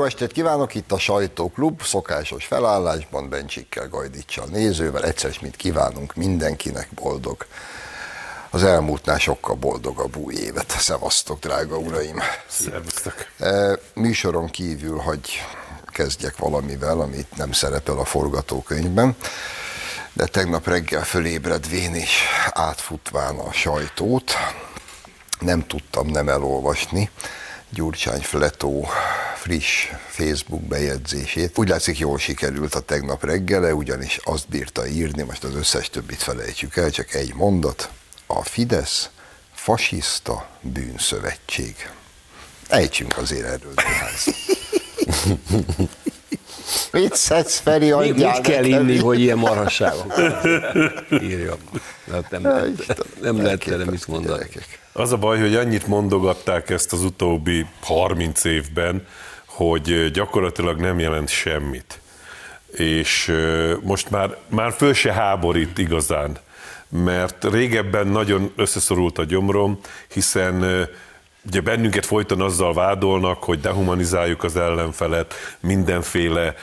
Jó estét kívánok, itt a Sajtóklub, szokásos felállásban, Bencsikkel, Gajdicsal, nézővel, egyszer mint kívánunk mindenkinek boldog. Az elmúltnál sokkal boldogabb új évet. Szevasztok, drága uraim! Szervusztok! E, műsoron kívül, hogy kezdjek valamivel, amit nem szerepel a forgatókönyvben, de tegnap reggel fölébredvén és átfutván a sajtót, nem tudtam nem elolvasni Gyurcsány Fletó friss Facebook bejegyzését. Úgy látszik, jól sikerült a tegnap reggele, ugyanis azt bírta írni, most az összes többit felejtsük el, csak egy mondat. A Fidesz fasiszta bűnszövetség. Ejtsünk azért erről néhány Mit szedsz, Feri, mit kell inni, hogy ilyen marhasságok írja? Hát nem, nem, nem lehet vele mit mondani. Gyerekek. Az a baj, hogy annyit mondogatták ezt az utóbbi 30 évben, hogy gyakorlatilag nem jelent semmit. És most már, már föl se háborít igazán, mert régebben nagyon összeszorult a gyomrom, hiszen Ugye bennünket folyton azzal vádolnak, hogy dehumanizáljuk az ellenfelet, mindenféle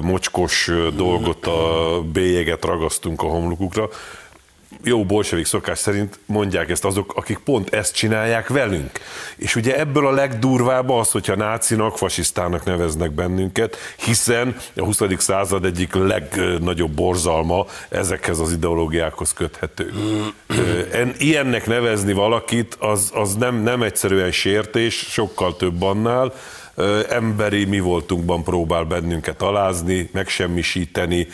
mocskos dolgot, a bélyeget ragasztunk a homlokukra jó bolsevik szokás szerint mondják ezt azok, akik pont ezt csinálják velünk. És ugye ebből a legdurvább az, hogyha nácinak, fasisztának neveznek bennünket, hiszen a 20. század egyik legnagyobb borzalma ezekhez az ideológiákhoz köthető. Ilyennek nevezni valakit, az, az nem, nem egyszerűen sértés, sokkal több annál, emberi mi voltunkban próbál bennünket alázni, megsemmisíteni,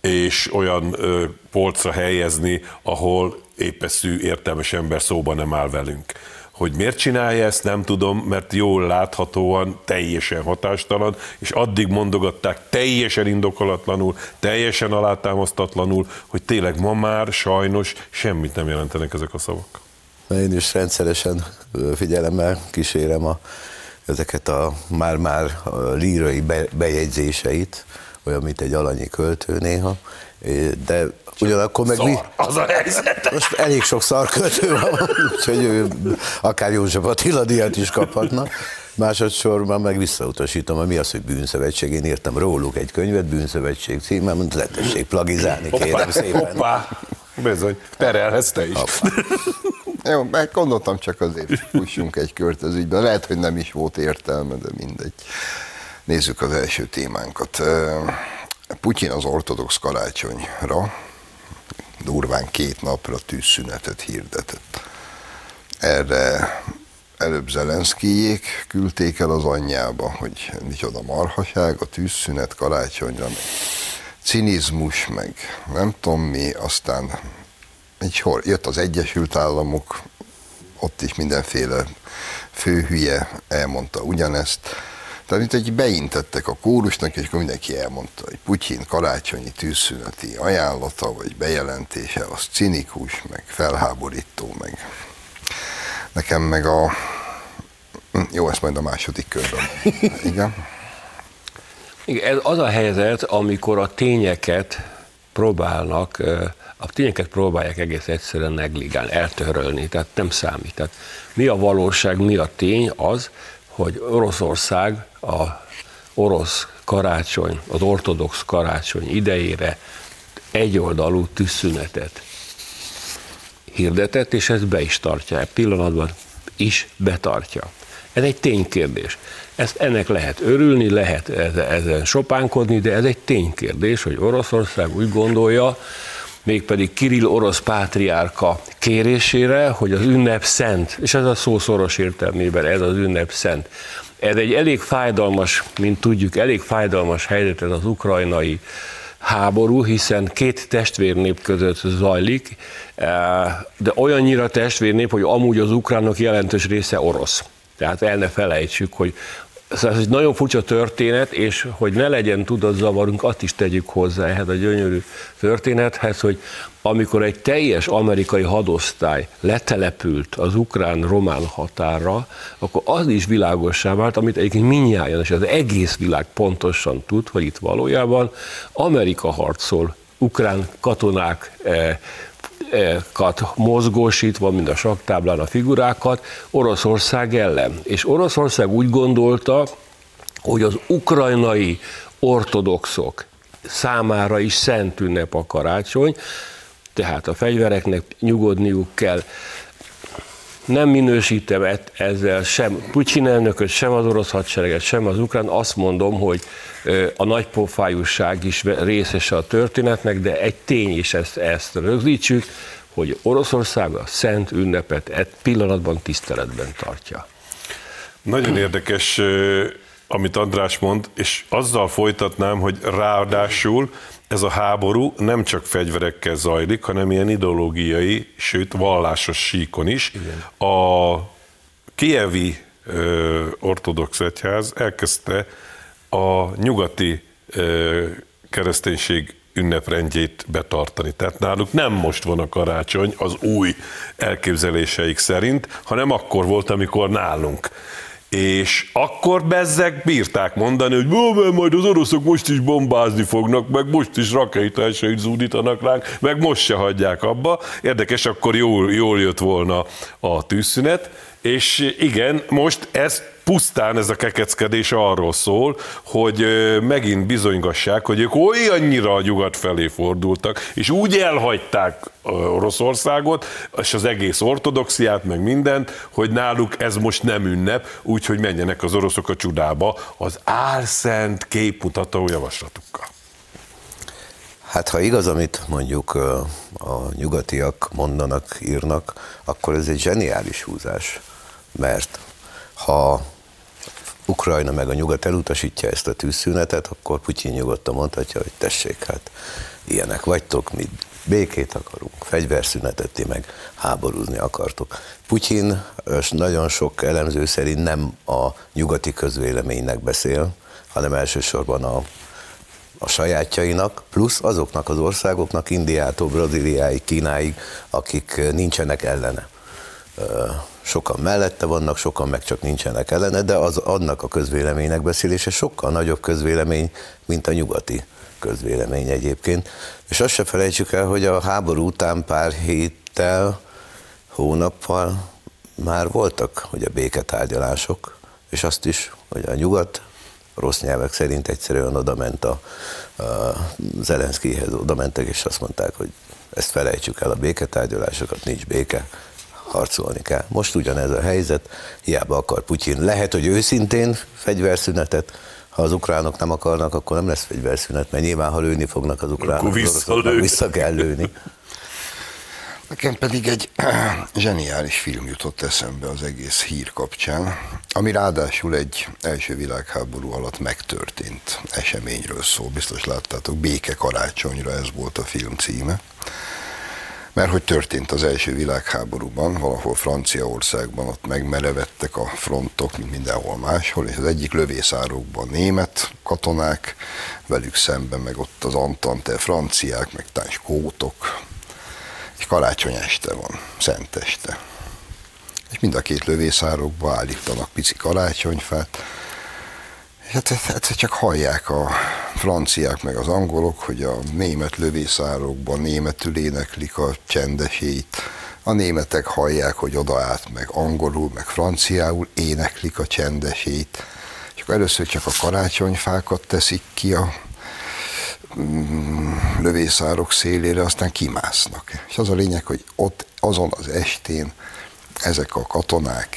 és olyan ö, polcra helyezni, ahol épeszű, értelmes ember szóba nem áll velünk. Hogy miért csinálja ezt, nem tudom, mert jól láthatóan teljesen hatástalan, és addig mondogatták teljesen indokolatlanul, teljesen alátámasztatlanul, hogy tényleg ma már sajnos semmit nem jelentenek ezek a szavak. Én is rendszeresen figyelemmel kísérem a, ezeket a már-már lírai bejegyzéseit, olyan, mint egy alanyi költő néha, de ugyanakkor meg szar, mi... az a helyzet. Most elég sok szar költő van, úgyhogy ő akár József Attila díjat is kaphatna. Másodszorban meg visszautasítom, hogy mi az, hogy bűnszövetség. Én írtam róluk egy könyvet, bűnszövetség címmel, mondta, lehetőség plagizálni, kérem hoppá, szépen. Hoppá, bizony, perelhetsz te is. Hoppá. Jó, mert gondoltam csak azért, fussunk egy kört az ügyben. Lehet, hogy nem is volt értelme, de mindegy. Nézzük az első témánkat. Putyin az ortodox karácsonyra durván két napra tűzszünetet hirdetett. Erre előbb Zelenszkijék küldték el az anyjába, hogy micsoda marhaság, a tűzszünet karácsonyra, meg cinizmus, meg nem tudom mi, aztán egy sor, jött az Egyesült Államok, ott is mindenféle főhülye elmondta ugyanezt, tehát mint egy beintettek a kórusnak, és akkor mindenki elmondta, hogy Putyin karácsonyi tűzszüneti ajánlata, vagy bejelentése, az cinikus, meg felháborító, meg nekem meg a... Jó, ezt majd a második körben. Igen. Igen, ez az a helyzet, amikor a tényeket próbálnak, a tényeket próbálják egész egyszerűen negligálni, eltörölni, tehát nem számít. Tehát mi a valóság, mi a tény, az, hogy Oroszország a orosz karácsony, az ortodox karácsony idejére egyoldalú tűzszünetet hirdetett, és ezt be is tartja. E pillanatban is betartja. Ez egy ténykérdés. Ezt ennek lehet örülni, lehet ezen sopánkodni, de ez egy ténykérdés, hogy Oroszország úgy gondolja, mégpedig Kirill orosz pátriárka kérésére, hogy az ünnep szent, és ez a szó szoros értelmében, ez az ünnep szent. Ez egy elég fájdalmas, mint tudjuk, elég fájdalmas helyzet ez az ukrajnai háború, hiszen két testvérnép között zajlik, eh, de olyannyira testvérnép, hogy amúgy az ukránok jelentős része orosz. Tehát el ne felejtsük, hogy Szóval ez egy nagyon furcsa történet, és hogy ne legyen tudatzavarunk, azt is tegyük hozzá ehhez a gyönyörű történethez, hogy amikor egy teljes amerikai hadosztály letelepült az ukrán-román határa, akkor az is világossá vált, amit egyébként minnyáján, és az egész világ pontosan tud, hogy itt valójában Amerika harcol, ukrán katonák kat mozgósítva, mint a saktáblán a figurákat, Oroszország ellen. És Oroszország úgy gondolta, hogy az ukrajnai ortodoxok számára is szent ünnep a karácsony, tehát a fegyvereknek nyugodniuk kell. Nem minősítem ezzel sem Putyin elnököt, sem az orosz hadsereget, sem az ukrán. Azt mondom, hogy a nagypofájúság is részese a történetnek, de egy tény is ezt, ezt rögzítsük, hogy Oroszország a szent ünnepet egy pillanatban tiszteletben tartja. Nagyon érdekes, amit András mond, és azzal folytatnám, hogy ráadásul ez a háború nem csak fegyverekkel zajlik, hanem ilyen ideológiai, sőt vallásos síkon is. Igen. A kievi ö, ortodox egyház elkezdte a nyugati ö, kereszténység ünneprendjét betartani. Tehát náluk nem most van a karácsony az új elképzeléseik szerint, hanem akkor volt, amikor nálunk. És akkor bezzek bírták mondani, hogy majd az oroszok most is bombázni fognak, meg most is rakétásait zúdítanak ránk, meg most se hagyják abba. Érdekes, akkor jól, jól jött volna a tűzszünet, és igen, most ez pusztán ez a kekeckedés arról szól, hogy megint bizonygassák, hogy ők olyannyira a nyugat felé fordultak, és úgy elhagyták Oroszországot, és az egész ortodoxiát, meg mindent, hogy náluk ez most nem ünnep, úgyhogy menjenek az oroszok a csudába az álszent képmutató javaslatukkal. Hát ha igaz, amit mondjuk a nyugatiak mondanak, írnak, akkor ez egy zseniális húzás, mert ha Ukrajna meg a nyugat elutasítja ezt a tűzszünetet, akkor Putyin nyugodtan mondhatja, hogy tessék, hát ilyenek vagytok, mi békét akarunk, fegyverszünetet, ti meg háborúzni akartok. Putyin nagyon sok elemző szerint nem a nyugati közvéleménynek beszél, hanem elsősorban a, a sajátjainak, plusz azoknak az országoknak, Indiától Brazíliáig, Kínáig, akik nincsenek ellene sokan mellette vannak, sokan meg csak nincsenek ellene, de az annak a közvéleménynek beszélése sokkal nagyobb közvélemény, mint a nyugati közvélemény egyébként. És azt se felejtsük el, hogy a háború után pár héttel, hónappal már voltak a béketárgyalások, és azt is, hogy a nyugat rossz nyelvek szerint egyszerűen oda ment a, a Zelenszkihez, oda mentek, és azt mondták, hogy ezt felejtsük el a béketárgyalásokat, nincs béke, harcolni kell. Most ugyanez a helyzet, hiába akar Putyin. Lehet, hogy őszintén fegyverszünetet, ha az ukránok nem akarnak, akkor nem lesz fegyverszünet, mert nyilván, ha lőni fognak az ukránok, akkor vissza, vissza kell lőni. Nekem pedig egy zseniális film jutott eszembe az egész hír kapcsán, ami ráadásul egy első világháború alatt megtörtént eseményről szól. Biztos láttátok, Béke karácsonyra ez volt a film címe mert hogy történt az első világháborúban, valahol Franciaországban ott megmerevettek a frontok, mint mindenhol máshol, és az egyik lövészárokban német katonák, velük szemben meg ott az Antante franciák, meg talán skótok, és karácsony este van, szenteste. És mind a két lövészárokba állítanak pici karácsonyfát, Hát, hát, hát csak hallják a franciák meg az angolok, hogy a német lövészárokban németül éneklik a csendesét. A németek hallják, hogy oda át meg angolul, meg franciául éneklik a csendesét. És akkor először csak a karácsonyfákat teszik ki a mm, lövészárok szélére, aztán kimásznak. És az a lényeg, hogy ott azon az estén ezek a katonák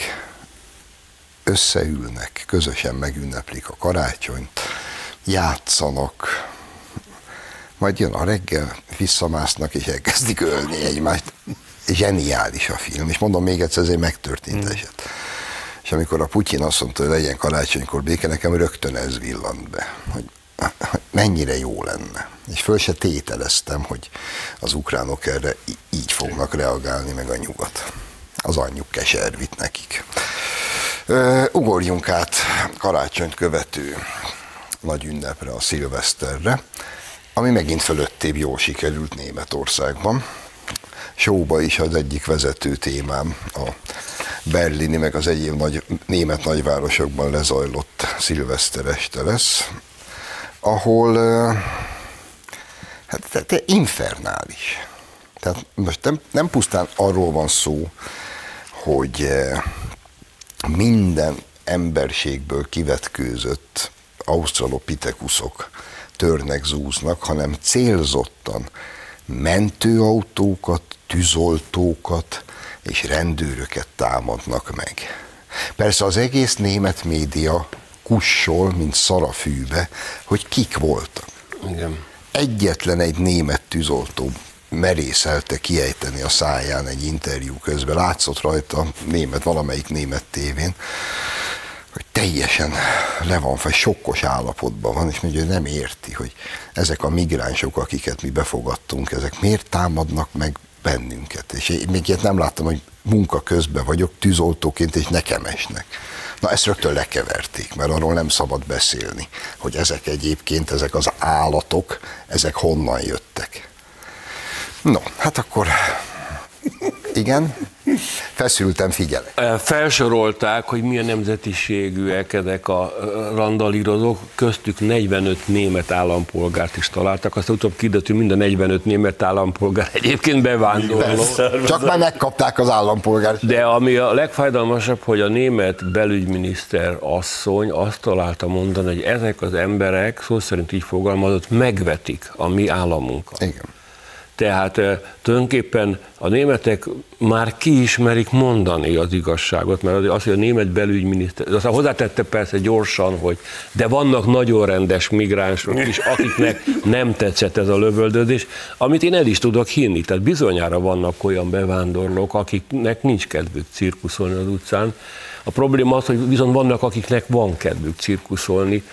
összeülnek, közösen megünneplik a karácsonyt, játszanak, majd jön a reggel, visszamásznak és elkezdik ölni egymást. Zseniális a film, és mondom még egyszer, ez egy megtörtént mm. eset. És amikor a Putyin azt mondta, hogy legyen karácsonykor béke, nekem rögtön ez villant be, hogy mennyire jó lenne. És föl se tételeztem, hogy az ukránok erre így fognak reagálni, meg a nyugat. Az anyjuk keservit nekik. Ugorjunk át karácsonyt követő nagy ünnepre, a szilveszterre, ami megint fölöttébb jól sikerült Németországban. Sóba is az egyik vezető témám a berlini, meg az egyéb nagy, német nagyvárosokban lezajlott szilveszter este lesz, ahol hát, te infernális. Tehát most nem, nem pusztán arról van szó, hogy minden emberségből kivetkőzött australopithekuszok törnek, zúznak, hanem célzottan mentőautókat, tűzoltókat és rendőröket támadnak meg. Persze az egész német média kussol, mint szarafűbe, hogy kik voltak. Igen. Egyetlen egy német tűzoltó merészelte kiejteni a száján egy interjú közben. Látszott rajta német, valamelyik német tévén, hogy teljesen le van fel, sokkos állapotban van, és mondja, hogy nem érti, hogy ezek a migránsok, akiket mi befogadtunk, ezek miért támadnak meg bennünket. És én még ilyet nem láttam, hogy munka közben vagyok, tűzoltóként, és nekem esnek. Na ezt rögtön lekeverték, mert arról nem szabad beszélni, hogy ezek egyébként, ezek az állatok, ezek honnan jöttek. No, hát akkor igen, feszültem, figyelek. Felsorolták, hogy milyen nemzetiségűek ezek a randalírozók, köztük 45 német állampolgárt is találtak, aztán utóbb kiderült, hogy mind a 45 német állampolgár egyébként bevándorló. Csak már megkapták az állampolgárt. De ami a legfájdalmasabb, hogy a német belügyminiszter asszony azt találta mondani, hogy ezek az emberek, szó szerint így fogalmazott, megvetik a mi államunkat. Igen. Tehát tulajdonképpen a németek már kiismerik mondani az igazságot, mert az, hogy a német belügyminiszter, aztán hozzátette persze gyorsan, hogy de vannak nagyon rendes migránsok is, akiknek nem tetszett ez a lövöldözés, amit én el is tudok hinni. Tehát bizonyára vannak olyan bevándorlók, akiknek nincs kedvük cirkuszolni az utcán, a probléma az, hogy viszont vannak, akiknek van kedvük cirkuszolni.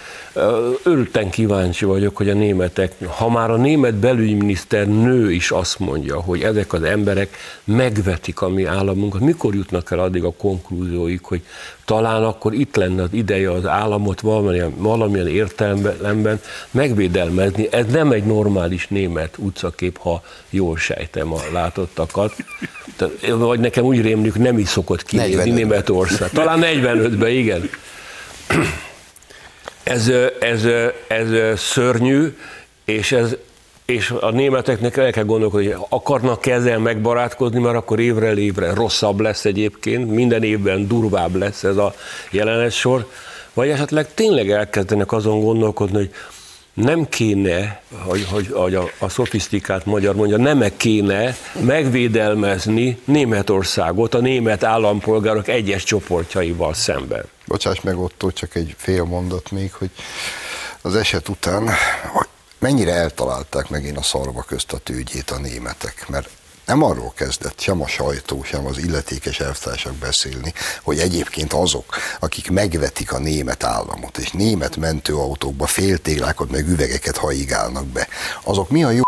Örülten kíváncsi vagyok, hogy a németek, ha már a német belügyminiszter nő is azt mondja, hogy ezek az emberek megvetik a mi államunkat, mikor jutnak el addig a konklúzióik, hogy talán akkor itt lenne az ideje az államot valamilyen, valamilyen értelemben megvédelmezni. Ez nem egy normális német utcakép, ha jól sejtem a látottakat. Vagy nekem úgy rémlik, nem is szokott kinézni Németország. Talán 45-ben, igen. Ez, ez, ez szörnyű, és ez és a németeknek el kell gondolkodni, hogy akarnak ezzel megbarátkozni, mert akkor évre évre rosszabb lesz egyébként, minden évben durvább lesz ez a jelenetsor, vagy esetleg tényleg elkezdenek azon gondolkodni, hogy nem kéne, hogy, hogy, hogy a, a szofisztikált magyar mondja, nem -e kéne megvédelmezni Németországot a német állampolgárok egyes csoportjaival szemben. Bocsáss meg ott csak egy fél mondat még, hogy az eset után mennyire eltalálták megint a szarva közt a tőgyét a németek, mert nem arról kezdett sem a sajtó, sem az illetékes elvtársak beszélni, hogy egyébként azok, akik megvetik a német államot, és német mentőautókba féltéglákat meg üvegeket haigálnak be, azok mi a jó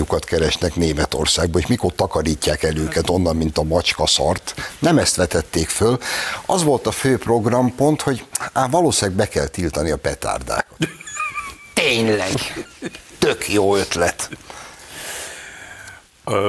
lyukat keresnek Németországba, és mikor takarítják el őket onnan, mint a macska szart. Nem ezt vetették föl. Az volt a fő programpont, hogy á, valószínűleg be kell tiltani a petárdákat. Tényleg. Tök jó ötlet.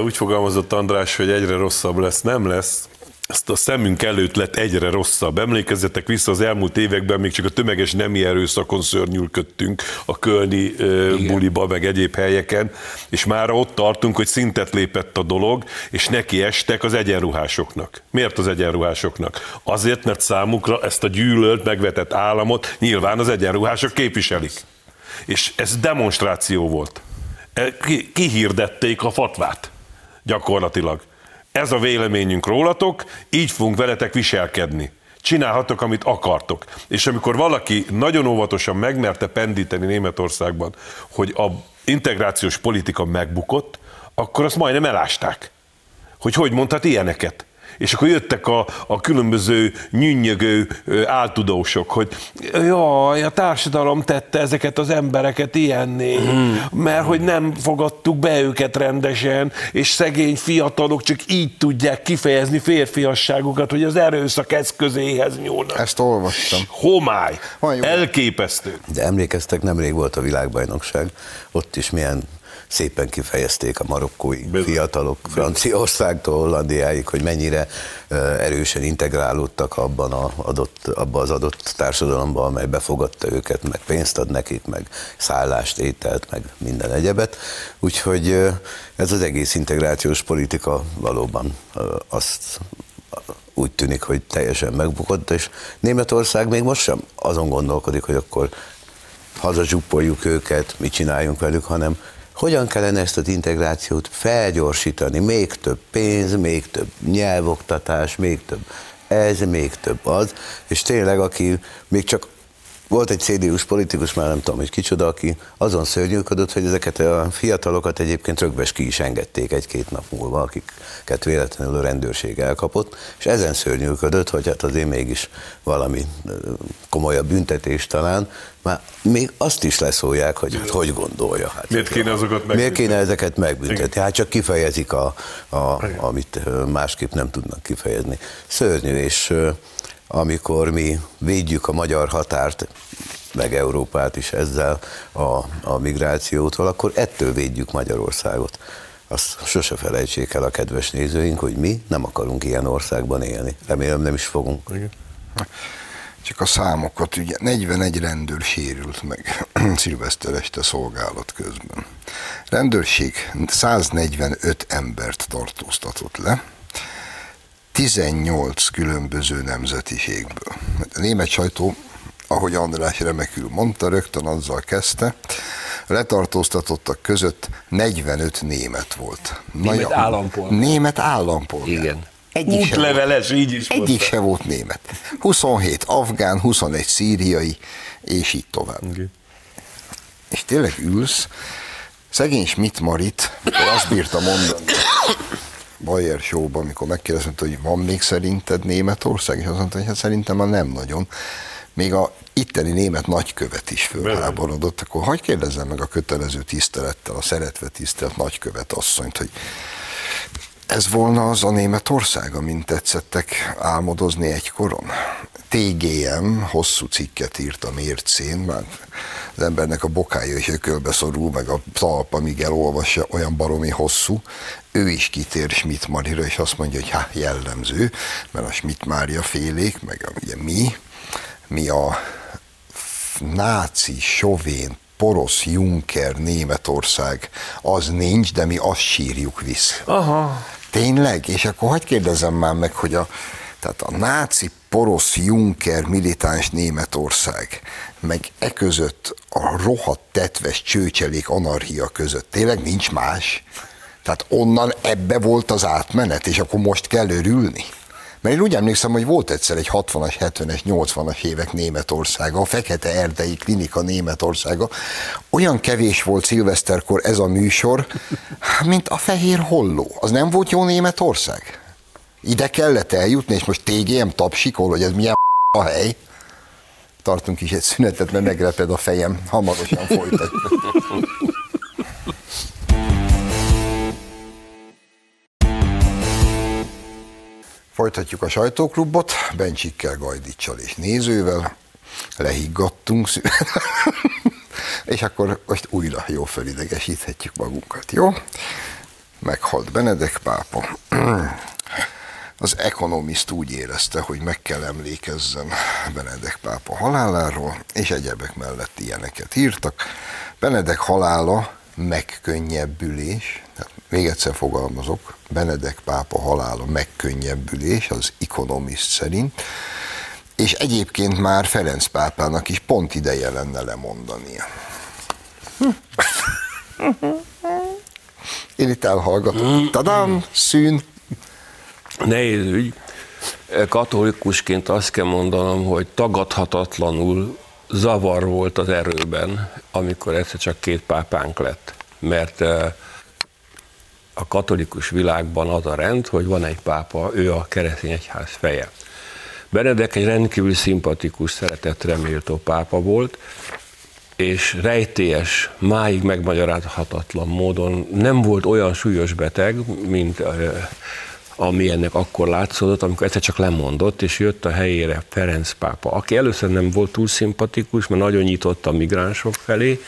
Úgy fogalmazott András, hogy egyre rosszabb lesz, nem lesz. Ezt a szemünk előtt lett egyre rosszabb. Emlékezzetek vissza az elmúlt években, még csak a tömeges nemi erőszakon szörnyülködtünk a Kölni Igen. buliba, meg egyéb helyeken, és már ott tartunk, hogy szintet lépett a dolog, és neki estek az egyenruhásoknak. Miért az egyenruhásoknak? Azért, mert számukra ezt a gyűlölt, megvetett államot nyilván az egyenruhások képviselik. És ez demonstráció volt. Kihirdették a fatvát gyakorlatilag. Ez a véleményünk rólatok, így fogunk veletek viselkedni. Csinálhatok, amit akartok. És amikor valaki nagyon óvatosan megmerte pendíteni Németországban, hogy a integrációs politika megbukott, akkor azt majdnem elásták. Hogy hogy mondhat ilyeneket? És akkor jöttek a, a különböző nyűnyögő áltudósok, hogy jaj, a társadalom tette ezeket az embereket ilyenné, hmm. mert hogy nem fogadtuk be őket rendesen, és szegény fiatalok csak így tudják kifejezni férfiasságukat, hogy az erőszak eszközéhez nyúlnak. Ezt olvastam. Homály. Elképesztő. De emlékeztek, nemrég volt a világbajnokság, ott is milyen szépen kifejezték a marokkói fiatalok Franciaországtól Hollandiáig, hogy mennyire erősen integrálódtak abban a adott, abba az adott társadalomba, amely befogadta őket, meg pénzt ad nekik, meg szállást, ételt, meg minden egyebet. Úgyhogy ez az egész integrációs politika valóban azt úgy tűnik, hogy teljesen megbukott, és Németország még most sem azon gondolkodik, hogy akkor hazazsuppoljuk őket, mit csináljunk velük, hanem hogyan kellene ezt az integrációt felgyorsítani, még több pénz, még több nyelvoktatás, még több ez, még több az, és tényleg, aki még csak volt egy CDU-s politikus, már nem tudom, hogy kicsoda, aki azon szörnyűködött, hogy ezeket a fiatalokat egyébként rögves ki is engedték egy-két nap múlva, akiket véletlenül a rendőrség elkapott, és ezen szörnyűködött, hogy hát azért mégis valami komolyabb büntetés talán, már még azt is leszólják, hogy hát hogy gondolja. Hát, miért kéne azokat megbüntetni? Miért kéne ezeket megbüntetni? Hát csak kifejezik, a, a, amit másképp nem tudnak kifejezni. Szörnyű, és amikor mi védjük a magyar határt, meg Európát is ezzel a, a migrációtól, akkor ettől védjük Magyarországot. Azt sose felejtsék el a kedves nézőink, hogy mi nem akarunk ilyen országban élni. Remélem nem is fogunk. Csak a számokat, ugye 41 rendőr sérült meg szilveszter este szolgálat közben. Rendőrség 145 embert tartóztatott le, 18 különböző nemzetiségből. A német sajtó, ahogy András remekül mondta, rögtön azzal kezdte, a letartóztatottak között 45 német volt. Német Nagy, állampolgár. Német állampolgár. Igen. Egyik Útleveles, így is Egyik mondta. se volt német. 27 afgán, 21 szíriai, és így tovább. Okay. És tényleg ülsz, szegény Schmidt Marit, azt bírta mondani, Bayer show amikor megkérdeztem, hogy van még szerinted Németország, és azt mondta, hogy hát szerintem már nem nagyon. Még a itteni német nagykövet is fölháborodott, akkor hagyj kérdezzem meg a kötelező tisztelettel, a szeretve tisztelt nagykövet asszonyt, hogy ez volna az a Németország, amint tetszettek álmodozni egykoron? TGM hosszú cikket írt a mércén, már az embernek a bokája is ökölbe szorul, meg a talpa, amíg elolvassa, olyan baromi hosszú. Ő is kitér Schmidt Marira, és azt mondja, hogy hát jellemző, mert a Schmidt Mária félék, meg a, ugye mi, mi a náci, sovén, porosz Juncker Németország, az nincs, de mi azt sírjuk vissza. Aha. Tényleg? És akkor hagyd kérdezem már meg, hogy a, tehát a náci porosz Juncker militáns Németország, meg e között a rohadt tetves csőcselék anarchia között tényleg nincs más? Tehát onnan ebbe volt az átmenet, és akkor most kell örülni? Mert én úgy emlékszem, hogy volt egyszer egy 60-as, 70-es, 80-as évek Németországa, a Fekete Erdei Klinika Németországa. Olyan kevés volt szilveszterkor ez a műsor, mint a Fehér Holló. Az nem volt jó Németország? Ide kellett eljutni, és most TGM tapsikol, hogy ez milyen a hely. Tartunk is egy szünetet, mert megreped a fejem. Hamarosan folytatjuk. Folytatjuk a sajtóklubot, Bencsikkel, Gajdicsal és nézővel. Lehiggadtunk és akkor most újra jó fölidegesíthetjük magunkat, jó? Meghalt Benedek pápa. Az Economist úgy érezte, hogy meg kell emlékezzen Benedek pápa haláláról, és egyebek mellett ilyeneket írtak. Benedek halála megkönnyebbülés, tehát még egyszer fogalmazok, Benedek pápa halála megkönnyebbülés az Economist szerint, és egyébként már Ferenc pápának is pont ideje lenne lemondania. Én itt elhallgatom. Tadám, szűn. Nehéz ügy. Katolikusként azt kell mondanom, hogy tagadhatatlanul zavar volt az erőben, amikor egyszer csak két pápánk lett. Mert a katolikus világban az a rend, hogy van egy pápa, ő a keresztény egyház feje. Benedek egy rendkívül szimpatikus, szeretetre méltó pápa volt, és rejtélyes, máig megmagyarázhatatlan módon nem volt olyan súlyos beteg, mint ami ennek akkor látszódott, amikor egyszer csak lemondott, és jött a helyére Ferenc pápa, aki először nem volt túl szimpatikus, mert nagyon nyitott a migránsok felé.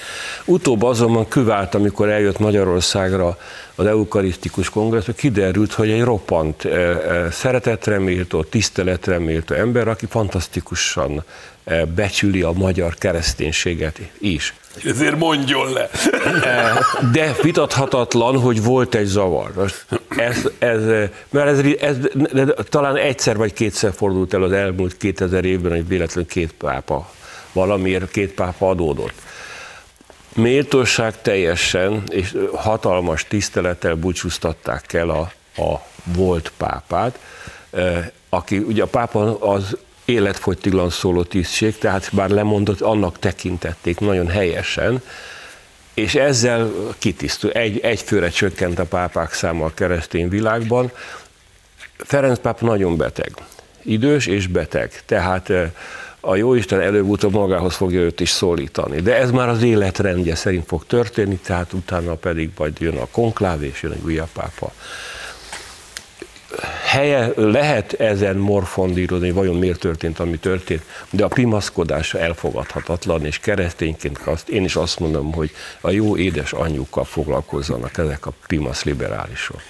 Utóbb azonban küvált, amikor eljött Magyarországra az eukarisztikus kongresszus, kiderült, hogy egy roppant szeretetre méltó, tiszteletre méltó ember, aki fantasztikusan becsüli a magyar kereszténységet is. Ezért mondjon le. De vitathatatlan, hogy volt egy zavar. Ez, ez, mert ez, ez, talán egyszer vagy kétszer fordult el az elmúlt 2000 évben, hogy véletlenül két pápa, valamiért két pápa adódott. Méltóság teljesen és hatalmas tisztelettel búcsúztatták el a, a volt pápát, aki ugye a pápa az életfogytiglan szóló tisztség, tehát bár lemondott, annak tekintették nagyon helyesen, és ezzel kitisztul, egy, egy főre csökkent a pápák száma a keresztény világban. Ferenc pápa nagyon beteg, idős és beteg, tehát a Jóisten előbb-utóbb magához fogja őt is szólítani. De ez már az életrendje szerint fog történni, tehát utána pedig majd jön a konkláv, és jön egy újabb pápa helye lehet ezen morfondírozni, vajon miért történt, ami történt, de a pimaszkodás elfogadhatatlan, és keresztényként azt, én is azt mondom, hogy a jó édes anyjukkal foglalkozzanak ezek a pimasz liberálisok.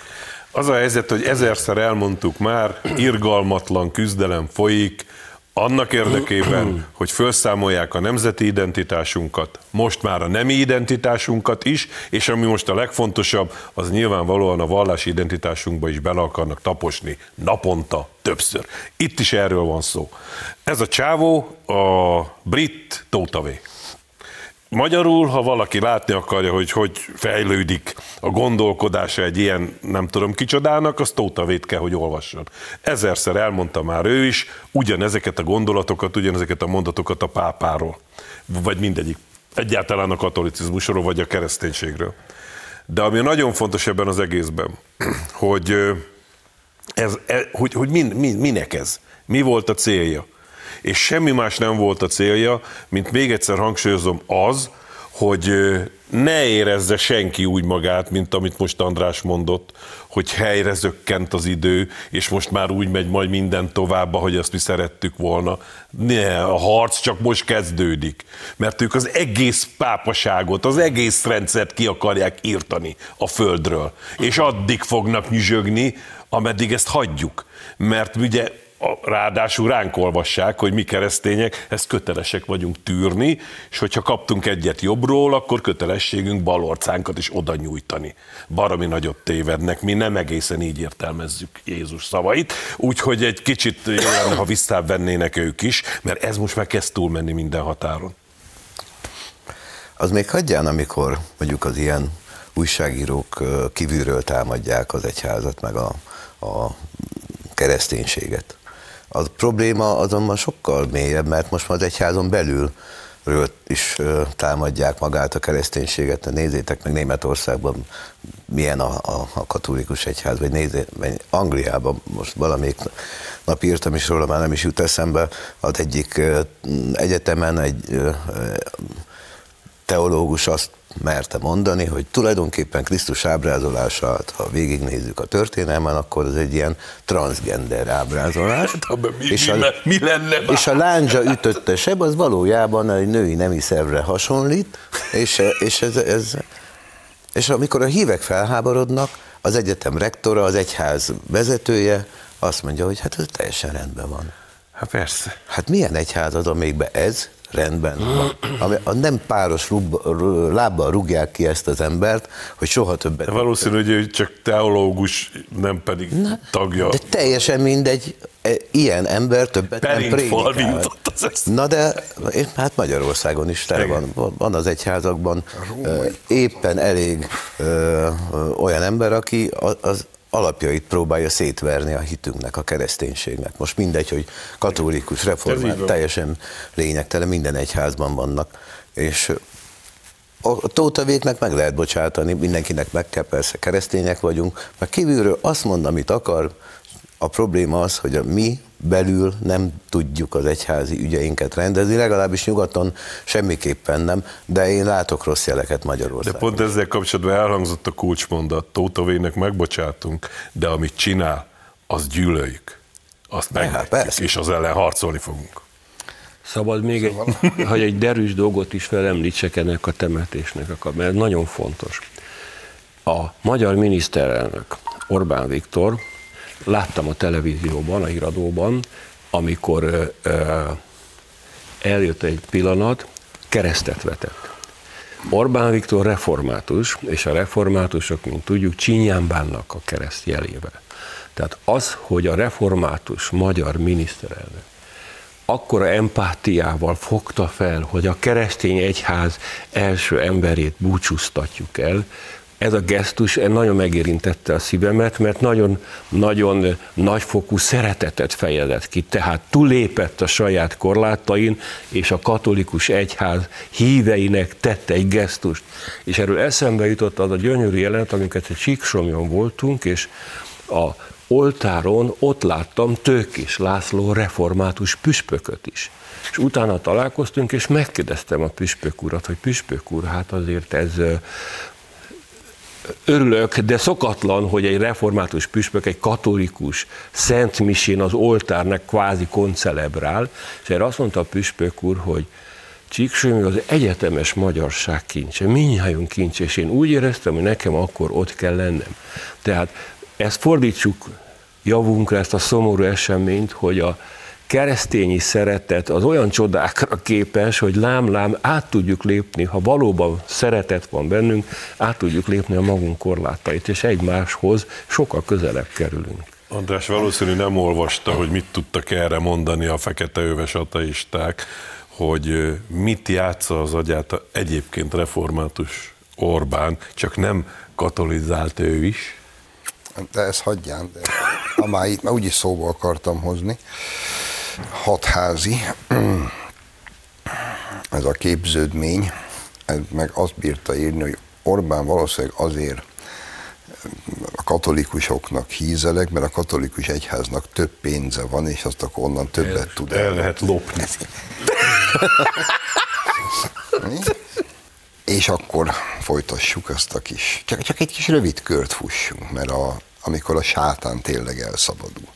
Az a helyzet, hogy ezerszer elmondtuk már, irgalmatlan küzdelem folyik, annak érdekében, hogy felszámolják a nemzeti identitásunkat, most már a nemi identitásunkat is, és ami most a legfontosabb, az nyilvánvalóan a vallási identitásunkba is bele akarnak taposni naponta többször. Itt is erről van szó. Ez a csávó a brit Tótavé. Magyarul, ha valaki látni akarja, hogy hogy fejlődik a gondolkodása egy ilyen, nem tudom kicsodának, az Tótavét kell, hogy olvasson. Ezerszer elmondta már ő is, ugyanezeket a gondolatokat, ugyanezeket a mondatokat a pápáról, vagy mindegyik. Egyáltalán a katolicizmusról, vagy a kereszténységről. De ami nagyon fontos ebben az egészben, hogy, ez, e, hogy, hogy min, min, minek ez? Mi volt a célja? És semmi más nem volt a célja, mint még egyszer hangsúlyozom az, hogy ne érezze senki úgy magát, mint amit most András mondott, hogy helyre zökkent az idő, és most már úgy megy majd minden tovább, ahogy azt mi szerettük volna. Ne, a harc csak most kezdődik, mert ők az egész pápaságot, az egész rendszert ki akarják írtani a földről, és addig fognak nyüzsögni, ameddig ezt hagyjuk. Mert ugye ráadásul ránk olvassák, hogy mi keresztények ezt kötelesek vagyunk tűrni, és hogyha kaptunk egyet jobbról, akkor kötelességünk balorcánkat is oda nyújtani. Baromi nagyot tévednek, mi nem egészen így értelmezzük Jézus szavait, úgyhogy egy kicsit jó lenne, ha visszavennének ők is, mert ez most már kezd túlmenni minden határon. Az még hagyján, amikor mondjuk az ilyen újságírók kívülről támadják az egyházat, meg a, a kereszténységet. A probléma azonban sokkal mélyebb, mert most már az egyházon belül is támadják magát a kereszténységet. Nézzétek meg Németországban milyen a, a, a katolikus egyház, vagy nézzétek, Angliában most valamelyik nap írtam is róla, már nem is jut eszembe, az egyik egyetemen egy teológus azt merte mondani, hogy tulajdonképpen Krisztus ábrázolását, ha végignézzük a történelmen, akkor az egy ilyen transgender ábrázolás. Hát, mi, és, a, mi lenne és a lándzsa ütötte seb, az valójában egy női nemi szervre hasonlít, és, és, ez, ez, és amikor a hívek felháborodnak, az egyetem rektora, az egyház vezetője azt mondja, hogy hát ez teljesen rendben van. Hát persze. Hát milyen egyház az, amelyikben ez rendben van. Ami, a nem páros rúb, lábbal rúgják ki ezt az embert, hogy soha többet... De valószínű, hogy ő csak teológus, nem pedig Na, tagja. De teljesen mindegy, e, ilyen ember többet Perint nem prédikál. Na de hát Magyarországon is tele van, van az egyházakban éppen elég ö, olyan ember, aki az, alapjait próbálja szétverni a hitünknek, a kereszténységnek. Most mindegy, hogy katolikus, reformát, teljesen lényegtelen, minden egyházban vannak. És a tótavéknek meg lehet bocsátani, mindenkinek meg kell, persze keresztények vagyunk, mert kívülről azt mond, amit akar, a probléma az, hogy a mi belül nem tudjuk az egyházi ügyeinket rendezni, legalábbis nyugaton semmiképpen nem, de én látok rossz jeleket Magyarországon. De pont ezzel kapcsolatban elhangzott a kulcsmondat, Tótavének megbocsátunk, de amit csinál, azt gyűlöljük. Azt megvetjük, és az ellen harcolni fogunk. Szabad még egy, hogy egy derűs dolgot is felemlítsek ennek a temetésnek, mert nagyon fontos. A magyar miniszterelnök Orbán Viktor láttam a televízióban, a híradóban, amikor eljött egy pillanat, keresztet vetett. Orbán Viktor református, és a reformátusok, mint tudjuk, csinyán bánnak a kereszt jelével. Tehát az, hogy a református magyar miniszterelnök akkora empátiával fogta fel, hogy a keresztény egyház első emberét búcsúztatjuk el, ez a gesztus nagyon megérintette a szívemet, mert nagyon, nagyon nagyfokú szeretetet fejezett ki, tehát túlépett a saját korlátain, és a katolikus egyház híveinek tette egy gesztust. És erről eszembe jutott az a gyönyörű jelenet, amiket egy Csíksomjon voltunk, és a oltáron ott láttam Tőkés László református püspököt is. És utána találkoztunk, és megkérdeztem a püspök urat, hogy püspök úr, hát azért ez örülök, de szokatlan, hogy egy református püspök, egy katolikus szent misén az oltárnak kvázi koncelebrál, és erre azt mondta a püspök úr, hogy Csíksőmű az egyetemes magyarság kincse, minnyájunk kincse, és én úgy éreztem, hogy nekem akkor ott kell lennem. Tehát ezt fordítsuk javunkra, ezt a szomorú eseményt, hogy a keresztényi szeretet az olyan csodákra képes, hogy lám-lám át tudjuk lépni, ha valóban szeretet van bennünk, át tudjuk lépni a magunk korlátait, és egymáshoz sokkal közelebb kerülünk. András valószínű nem olvasta, hogy mit tudtak erre mondani a fekete öves ateisták, hogy mit játsza az agyát egyébként református Orbán, csak nem katolizált ő is, de ezt hagyján, de ha már itt, mert úgyis szóba akartam hozni. Hatházi, ez a képződmény, ez meg azt bírta írni, hogy Orbán valószínűleg azért a katolikusoknak hízelek, mert a katolikus egyháznak több pénze van, és azt akkor onnan többet el, tud el. El lehet lopni. És akkor folytassuk ezt a kis, csak, csak egy kis rövid kört fussunk, mert a, amikor a sátán tényleg elszabadul.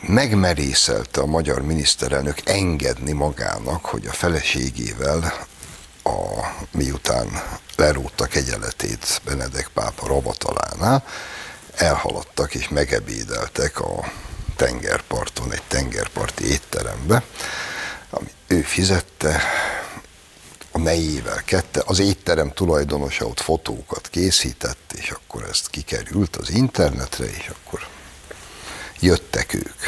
Megmerészelte a magyar miniszterelnök engedni magának, hogy a feleségével a, miután lerótta kegyeletét Benedek pápa ravatalánál, elhaladtak és megebédeltek a tengerparton, egy tengerparti étterembe, ami ő fizette, a nejével kette, az étterem tulajdonosa ott fotókat készített, és akkor ezt kikerült az internetre, és akkor jöttek ők.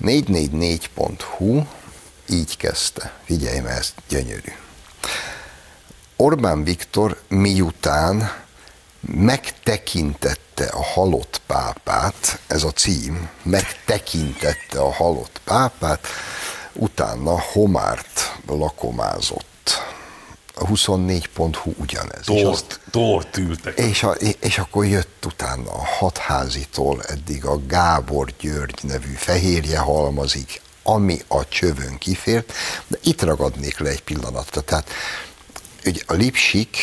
444.hu így kezdte. Figyelj, mert ez gyönyörű. Orbán Viktor miután megtekintette a halott pápát, ez a cím, megtekintette a halott pápát, utána Homárt lakomázott a 24.hu ugyanez. Tort, és, azt, tort ültek. És, a, és akkor jött utána a hatházitól eddig a Gábor György nevű fehérje halmazig, ami a csövön kifért, de itt ragadnék le egy pillanatra. Tehát ugye a lipsik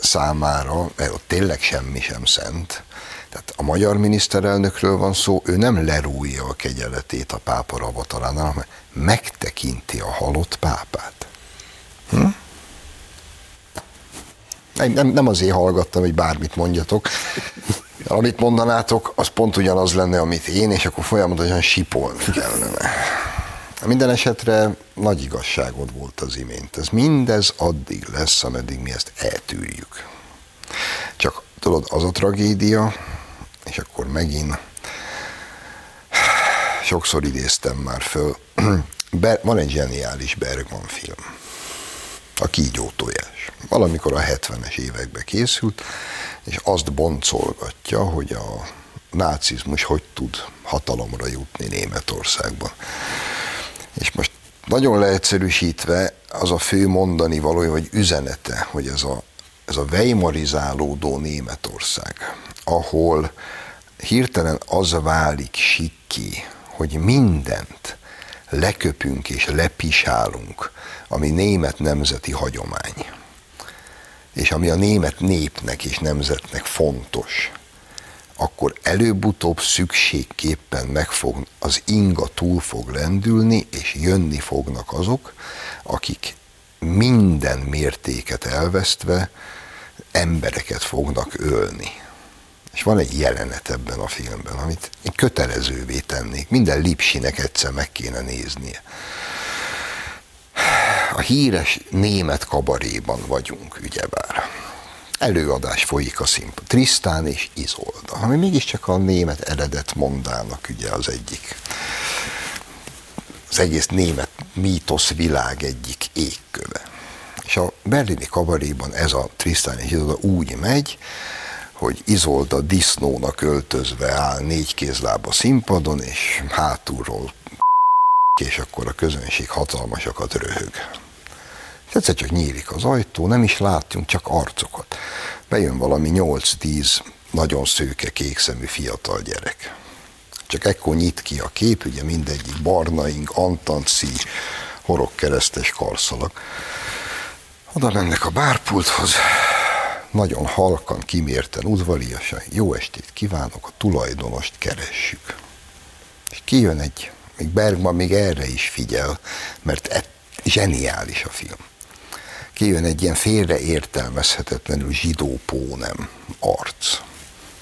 számára, mert ott tényleg semmi sem szent, tehát a magyar miniszterelnökről van szó, ő nem lerújja a kegyeletét a pápa ravatalánál, hanem megtekinti a halott pápát. Hm? Nem, nem azért hallgattam, hogy bármit mondjatok. Amit mondanátok, az pont ugyanaz lenne, amit én, és akkor folyamatosan sipolni kellene. Minden esetre nagy igazságod volt az imént. Ez mindez addig lesz, ameddig mi ezt eltűrjük. Csak tudod, az a tragédia, és akkor megint sokszor idéztem már föl, van egy zseniális Bergman film a kígyó tojás. Valamikor a 70-es években készült, és azt boncolgatja, hogy a nácizmus hogy tud hatalomra jutni Németországban. És most nagyon leegyszerűsítve az a fő mondani valója, vagy üzenete, hogy ez a, ez a weimarizálódó Németország, ahol hirtelen az válik sikki, hogy mindent leköpünk és lepisálunk, ami német nemzeti hagyomány, és ami a német népnek és nemzetnek fontos, akkor előbb-utóbb szükségképpen meg fog, az inga túl fog lendülni, és jönni fognak azok, akik minden mértéket elvesztve embereket fognak ölni. És van egy jelenet ebben a filmben, amit én kötelezővé tennék. Minden lipsinek egyszer meg kéne néznie. A híres német kabaréban vagyunk, ugyebár. Előadás folyik a színpad. Trisztán és Izolda, ami mégiscsak a német eredet mondának ugye az egyik az egész német mítosz világ egyik égköve. És a berlini kabaréban ez a Trisztán és Izolda úgy megy, hogy Izolda disznónak öltözve áll négy kézláb a színpadon, és hátulról és akkor a közönség hatalmasakat röhög. És egyszer csak nyílik az ajtó, nem is látunk, csak arcokat. Bejön valami 8-10 nagyon szőke, kékszemű fiatal gyerek. Csak ekkor nyit ki a kép, ugye mindegyik barnaink, antanci, horogkeresztes karszalak. Oda mennek a bárpulthoz, nagyon halkan, kimérten, udvariasan, jó estét kívánok, a tulajdonost keressük. És kijön egy, még Bergman még erre is figyel, mert e, zseniális a film. Kijön egy ilyen félreértelmezhetetlenül zsidó pónem arc.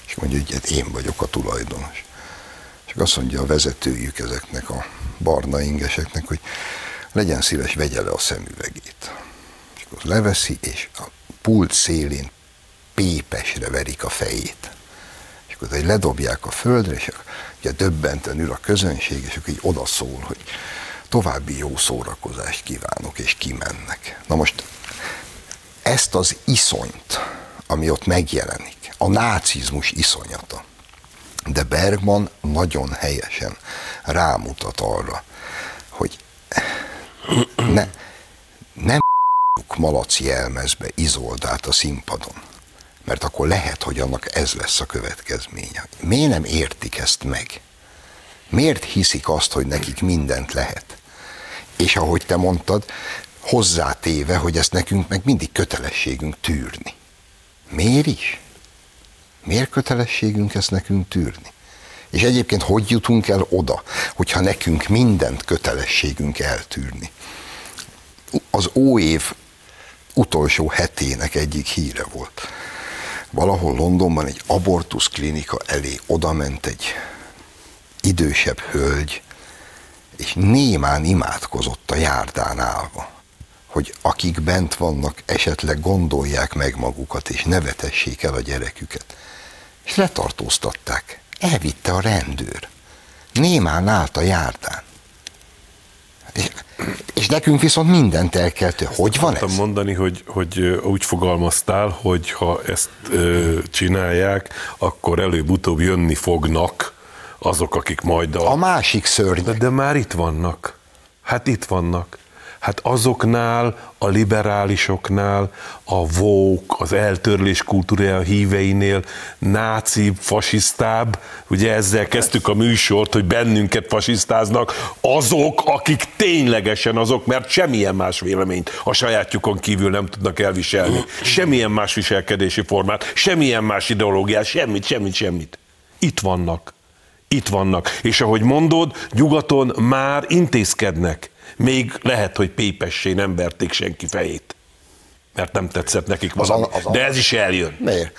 És mondja, hogy hát én vagyok a tulajdonos. És azt mondja a vezetőjük ezeknek a barna ingeseknek, hogy legyen szíves, vegye le a szemüvegét. És akkor leveszi, és a pult szélén pépesre verik a fejét. Akkor egy ledobják a földre, és ugye döbbenten ül a közönség, és akkor így odaszól, hogy további jó szórakozást kívánok, és kimennek. Na most ezt az iszonyt, ami ott megjelenik, a nácizmus iszonyata, de Bergman nagyon helyesen rámutat arra, hogy ne, nem malaci elmezbe Izoldát a színpadon, mert akkor lehet, hogy annak ez lesz a következménye. Miért nem értik ezt meg? Miért hiszik azt, hogy nekik mindent lehet? És ahogy te mondtad, hozzátéve, hogy ezt nekünk meg mindig kötelességünk tűrni. Miért is? Miért kötelességünk ezt nekünk tűrni? És egyébként hogy jutunk el oda, hogyha nekünk mindent kötelességünk eltűrni? Az óév utolsó hetének egyik híre volt valahol Londonban egy abortusz klinika elé odament egy idősebb hölgy, és némán imádkozott a járdán állva, hogy akik bent vannak, esetleg gondolják meg magukat, és nevetessék el a gyereküket. És letartóztatták. Elvitte a rendőr. Némán állt a járdán. És nekünk viszont mindent el kell tő. Hogy van ez? mondani, hogy, hogy úgy fogalmaztál, hogy ha ezt ö, csinálják, akkor előbb-utóbb jönni fognak azok, akik majd a... A másik szörny. De, de már itt vannak. Hát itt vannak. Hát azoknál, a liberálisoknál, a vók, az eltörlés kultúrája híveinél náci, fasisztább, ugye ezzel kezdtük a műsort, hogy bennünket fasisztáznak, azok, akik ténylegesen azok, mert semmilyen más véleményt a sajátjukon kívül nem tudnak elviselni. Semmilyen más viselkedési formát, semmilyen más ideológiát, semmit, semmit, semmit. Itt vannak. Itt vannak. És ahogy mondod, nyugaton már intézkednek még lehet, hogy pépessé nem verték senki fejét, mert nem tetszett nekik valami. Az, az, az, De ez is eljön. Miért?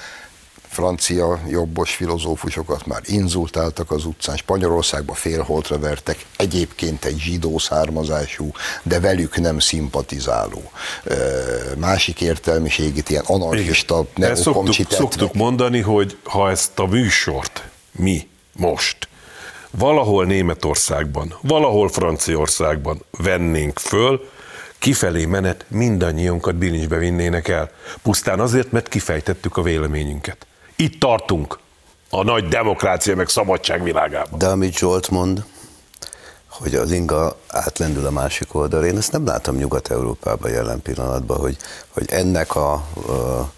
francia jobbos filozófusokat már inzultáltak az utcán, Spanyolországba félholtra vertek, egyébként egy zsidó származású, de velük nem szimpatizáló. Másik értelmiségét ilyen anarchista neokomcsit szoktuk, szoktuk mondani, hogy ha ezt a műsort mi most valahol Németországban, valahol Franciaországban vennénk föl, kifelé menet mindannyiunkat bilincsbe vinnének el. Pusztán azért, mert kifejtettük a véleményünket. Itt tartunk a nagy demokrácia meg szabadság világában. De amit Zsolt mond, hogy az inga átlendül a másik oldalra, én ezt nem látom Nyugat-Európában jelen pillanatban, hogy, hogy ennek a, a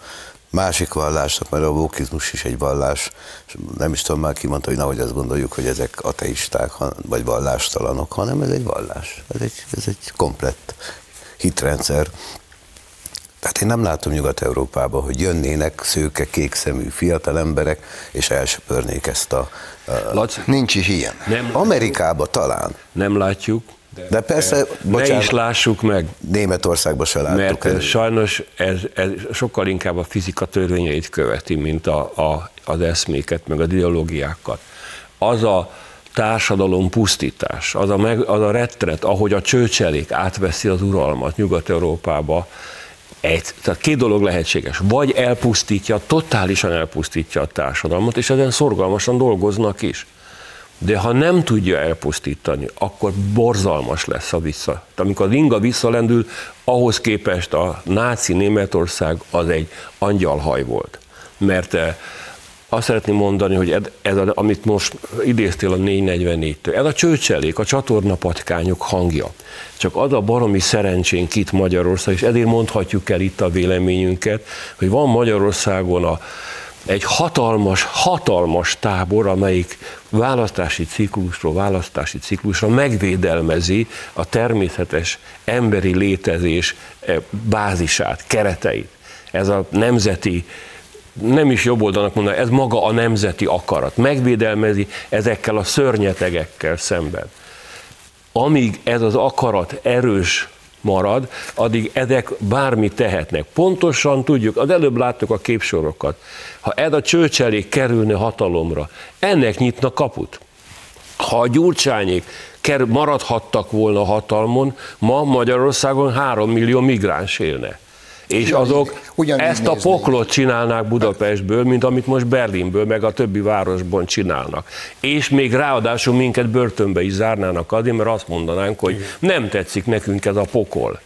másik vallásnak, mert a vókizmus is egy vallás, és nem is tudom már ki mondta, hogy nehogy azt gondoljuk, hogy ezek ateisták, vagy vallástalanok, hanem ez egy vallás. Ez egy, ez egy komplett hitrendszer. Tehát én nem látom Nyugat-Európába, hogy jönnének szőke, kékszemű fiatal emberek, és elsöpörnék ezt a... Laci, nincs is ilyen. Nem, Amerikába talán. Nem látjuk, de, de persze, ne bocsánat, is lássuk meg. Németországban se láttuk. Mert ez, sajnos ez, ez sokkal inkább a fizika törvényeit követi, mint a, a, az eszméket, meg az ideológiákat. Az a társadalom pusztítás, az a, meg, az a retret, ahogy a csőcselék átveszi az uralmat Nyugat-Európába, egy, tehát két dolog lehetséges. Vagy elpusztítja, totálisan elpusztítja a társadalmat, és ezen szorgalmasan dolgoznak is. De ha nem tudja elpusztítani, akkor borzalmas lesz a vissza. Amikor a inga visszalendül, ahhoz képest a náci Németország az egy angyalhaj volt. Mert eh, azt szeretném mondani, hogy ez, ez a, amit most idéztél a 444-től, ez a csőcselék, a csatornapatkányok hangja. Csak az a baromi szerencsénk itt Magyarország, és ezért mondhatjuk el itt a véleményünket, hogy van Magyarországon a, egy hatalmas, hatalmas tábor, amelyik választási ciklusról választási ciklusra megvédelmezi a természetes emberi létezés eh, bázisát, kereteit. Ez a nemzeti nem is jobb oldalnak mondani, ez maga a nemzeti akarat. Megvédelmezi ezekkel a szörnyetegekkel szemben. Amíg ez az akarat erős marad, addig ezek bármi tehetnek. Pontosan tudjuk, az előbb láttuk a képsorokat, ha ez a csőcselék kerülne hatalomra, ennek nyitna kaput. Ha a gyurcsányék maradhattak volna hatalmon, ma Magyarországon három millió migráns élne és azok ugyanígy ezt a poklot csinálnák Budapestből, mint amit most Berlinből, meg a többi városban csinálnak. És még ráadásul minket börtönbe is zárnának adni, mert azt mondanánk, hogy nem tetszik nekünk ez a pokol.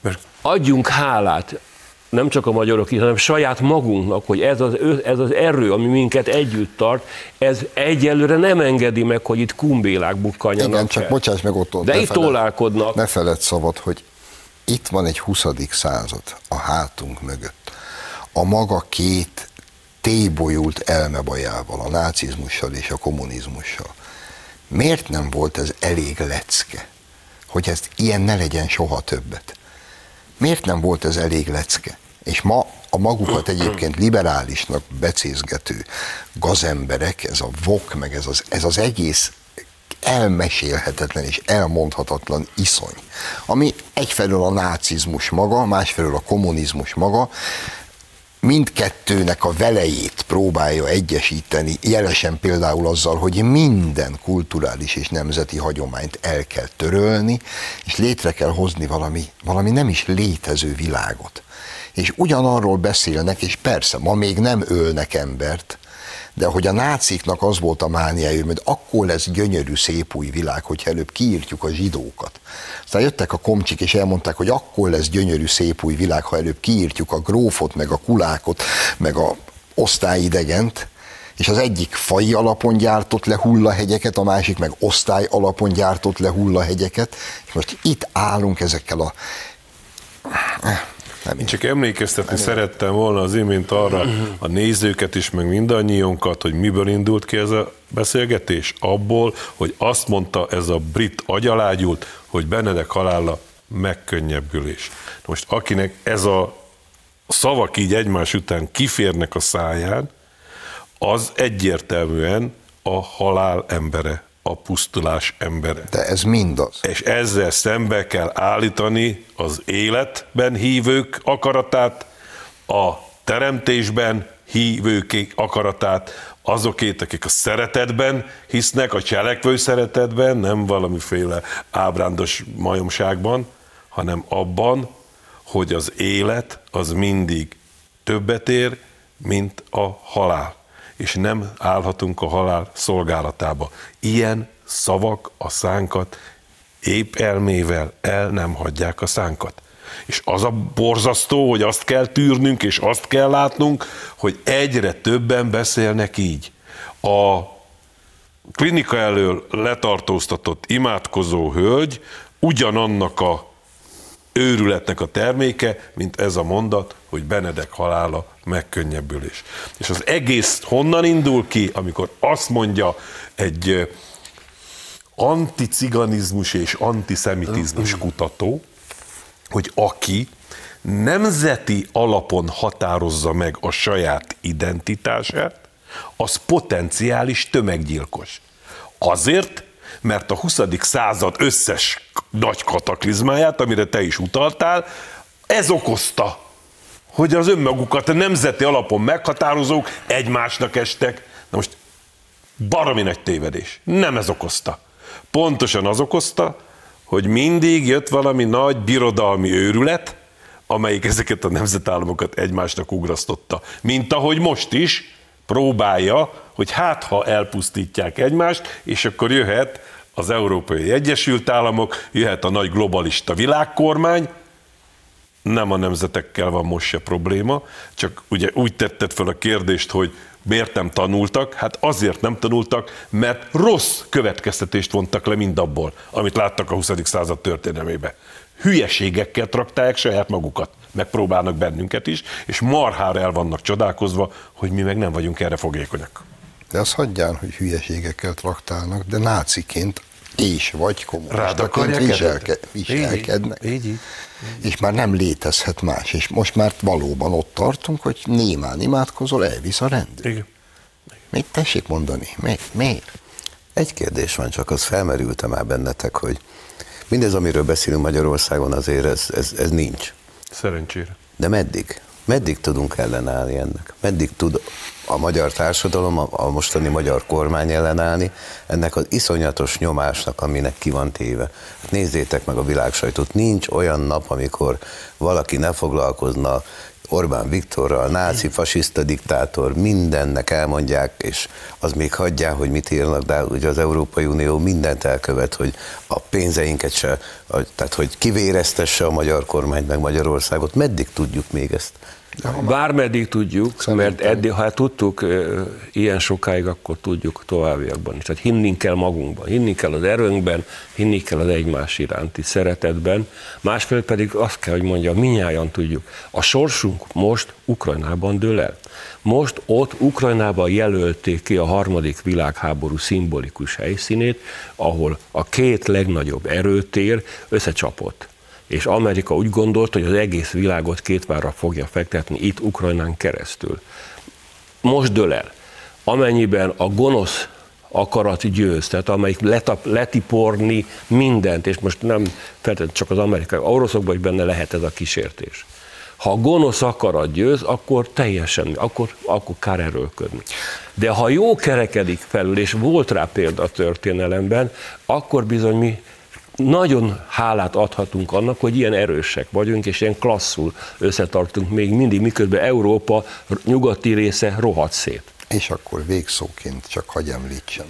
Mert adjunk hálát nem csak a magyarok hanem saját magunknak, hogy ez az, ez az erő, ami minket együtt tart, ez egyelőre nem engedi meg, hogy itt kumbélák bukkanjanak Igen, csak bocsáss meg ott. De itt tólálkodnak. Ne feled szabad, hogy itt van egy 20. század a hátunk mögött. A maga két tébolyult elmebajával, a nácizmussal és a kommunizmussal. Miért nem volt ez elég lecke, hogy ezt ilyen ne legyen soha többet? Miért nem volt ez elég lecke? És ma a magukat egyébként liberálisnak becézgető gazemberek, ez a vok, meg ez az, ez az egész elmesélhetetlen és elmondhatatlan iszony, ami egyfelől a nácizmus maga, másfelől a kommunizmus maga, mindkettőnek a velejét próbálja egyesíteni, jelesen például azzal, hogy minden kulturális és nemzeti hagyományt el kell törölni, és létre kell hozni valami, valami nem is létező világot. És ugyanarról beszélnek, és persze, ma még nem ölnek embert, de hogy a náciknak az volt a mániája, hogy akkor lesz gyönyörű, szép új világ, hogyha előbb kiírtjuk a zsidókat. Aztán jöttek a komcsik, és elmondták, hogy akkor lesz gyönyörű, szép új világ, ha előbb kiírtjuk a grófot, meg a kulákot, meg a osztályidegent, és az egyik fai alapon gyártott le hullahegyeket, a másik meg osztály alapon gyártott le hullahegyeket, és most itt állunk ezekkel a nem Én csak emlékeztetni nem szerettem volna az imént arra a nézőket is, meg mindannyiunkat, hogy miből indult ki ez a beszélgetés? Abból, hogy azt mondta ez a brit agyalágyult, hogy Benedek halála megkönnyebbülés. Most akinek ez a szavak így egymás után kiférnek a száján, az egyértelműen a halál embere a pusztulás embere. De ez mindaz. És ezzel szembe kell állítani az életben hívők akaratát, a teremtésben hívők akaratát, azokét, akik a szeretetben hisznek, a cselekvő szeretetben, nem valamiféle ábrándos majomságban, hanem abban, hogy az élet az mindig többet ér, mint a halál és nem állhatunk a halál szolgálatába. Ilyen szavak a szánkat épp elmével el nem hagyják a szánkat. És az a borzasztó, hogy azt kell tűrnünk, és azt kell látnunk, hogy egyre többen beszélnek így. A klinika elől letartóztatott imádkozó hölgy ugyanannak a őrületnek a terméke, mint ez a mondat, hogy Benedek halála megkönnyebbülés. És az egész honnan indul ki, amikor azt mondja egy anticiganizmus és antiszemitizmus kutató, hogy aki nemzeti alapon határozza meg a saját identitását, az potenciális tömeggyilkos. Azért, mert a 20. század összes nagy kataklizmáját, amire te is utaltál, ez okozta, hogy az önmagukat a nemzeti alapon meghatározók egymásnak estek. Na most Baromi nagy tévedés. Nem ez okozta. Pontosan az okozta, hogy mindig jött valami nagy birodalmi őrület, amelyik ezeket a nemzetállamokat egymásnak ugrasztotta. Mint ahogy most is próbálja, hogy hát ha elpusztítják egymást, és akkor jöhet az Európai Egyesült Államok, jöhet a nagy globalista világkormány, nem a nemzetekkel van most se probléma, csak ugye úgy tetted fel a kérdést, hogy miért nem tanultak? Hát azért nem tanultak, mert rossz következtetést vontak le mindabból, amit láttak a 20. század történelmébe. Hülyeségekkel traktálják saját magukat, megpróbálnak bennünket is, és marhára el vannak csodálkozva, hogy mi meg nem vagyunk erre fogékonyak. De az hagyján, hogy hülyeségekkel traktálnak, de náciként és vagy kommunistaként viselke, viselkednek. Így, így, így. És már nem létezhet más. És most már valóban ott tartunk, hogy némán imádkozol, elvisz a rendőr. Igen. Mit tessék mondani? Miért? Miért? Egy kérdés van, csak az felmerült már bennetek, hogy mindez, amiről beszélünk Magyarországon, azért ez, ez, ez nincs. Szerencsére. De meddig? Meddig tudunk ellenállni ennek? Meddig tud a magyar társadalom, a mostani magyar kormány ellenállni ennek az iszonyatos nyomásnak, aminek ki van téve? Hát nézzétek meg a világsajtót, nincs olyan nap, amikor valaki ne foglalkozna Orbán Viktorral, náci, fasiszta diktátor, mindennek elmondják, és az még hagyják, hogy mit írnak, de ugye az Európai Unió mindent elkövet, hogy a pénzeinket se, tehát hogy kivéreztesse a magyar kormányt, meg Magyarországot. Meddig tudjuk még ezt Bármeddig tudjuk, Szerintem. mert eddig, ha tudtuk ilyen sokáig, akkor tudjuk továbbiakban is. Tehát hinni kell magunkban, hinni kell az erőnkben, hinni kell az egymás iránti szeretetben, másfél pedig azt kell, hogy mondja, minnyáján tudjuk. A sorsunk most Ukrajnában dől el. Most ott Ukrajnában jelölték ki a harmadik világháború szimbolikus helyszínét, ahol a két legnagyobb erőtér összecsapott és Amerika úgy gondolt, hogy az egész világot két várra fogja fektetni itt Ukrajnán keresztül. Most dől el. Amennyiben a gonosz akarat győz, tehát amelyik letap, letiporni mindent, és most nem feltétlenül csak az amerikai, oroszokban is benne lehet ez a kísértés. Ha a gonosz akarat győz, akkor teljesen, akkor, akkor kár erőlködni. De ha jó kerekedik felül, és volt rá példa a történelemben, akkor bizony mi nagyon hálát adhatunk annak, hogy ilyen erősek vagyunk, és ilyen klasszul összetartunk még mindig, miközben Európa nyugati része rohadt szét. És akkor végszóként csak hagy említsen.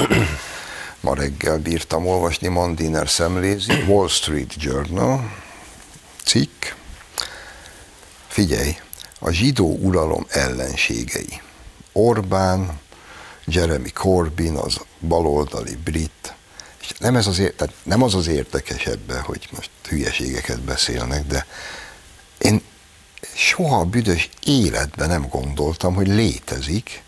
Ma reggel bírtam olvasni, Mandiner szemlézi, Wall Street Journal, cikk, figyelj, a zsidó uralom ellenségei. Orbán, Jeremy Corbyn, az baloldali brit, és nem, ez az, tehát nem az az érdekes ebben, hogy most hülyeségeket beszélnek, de én soha a büdös életben nem gondoltam, hogy létezik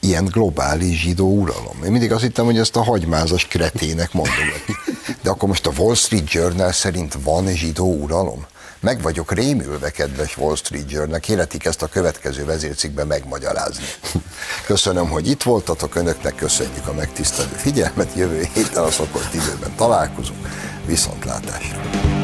ilyen globális zsidó uralom. Én mindig azt hittem, hogy ezt a hagymázas kretének mondom. De akkor most a Wall Street Journal szerint van zsidó uralom? Meg vagyok rémülve, kedves Wall Street Journal, kéretik ezt a következő vezércikben megmagyarázni. Köszönöm, hogy itt voltatok, önöknek köszönjük a megtisztelő figyelmet, jövő héten a szokott időben találkozunk, viszontlátásra!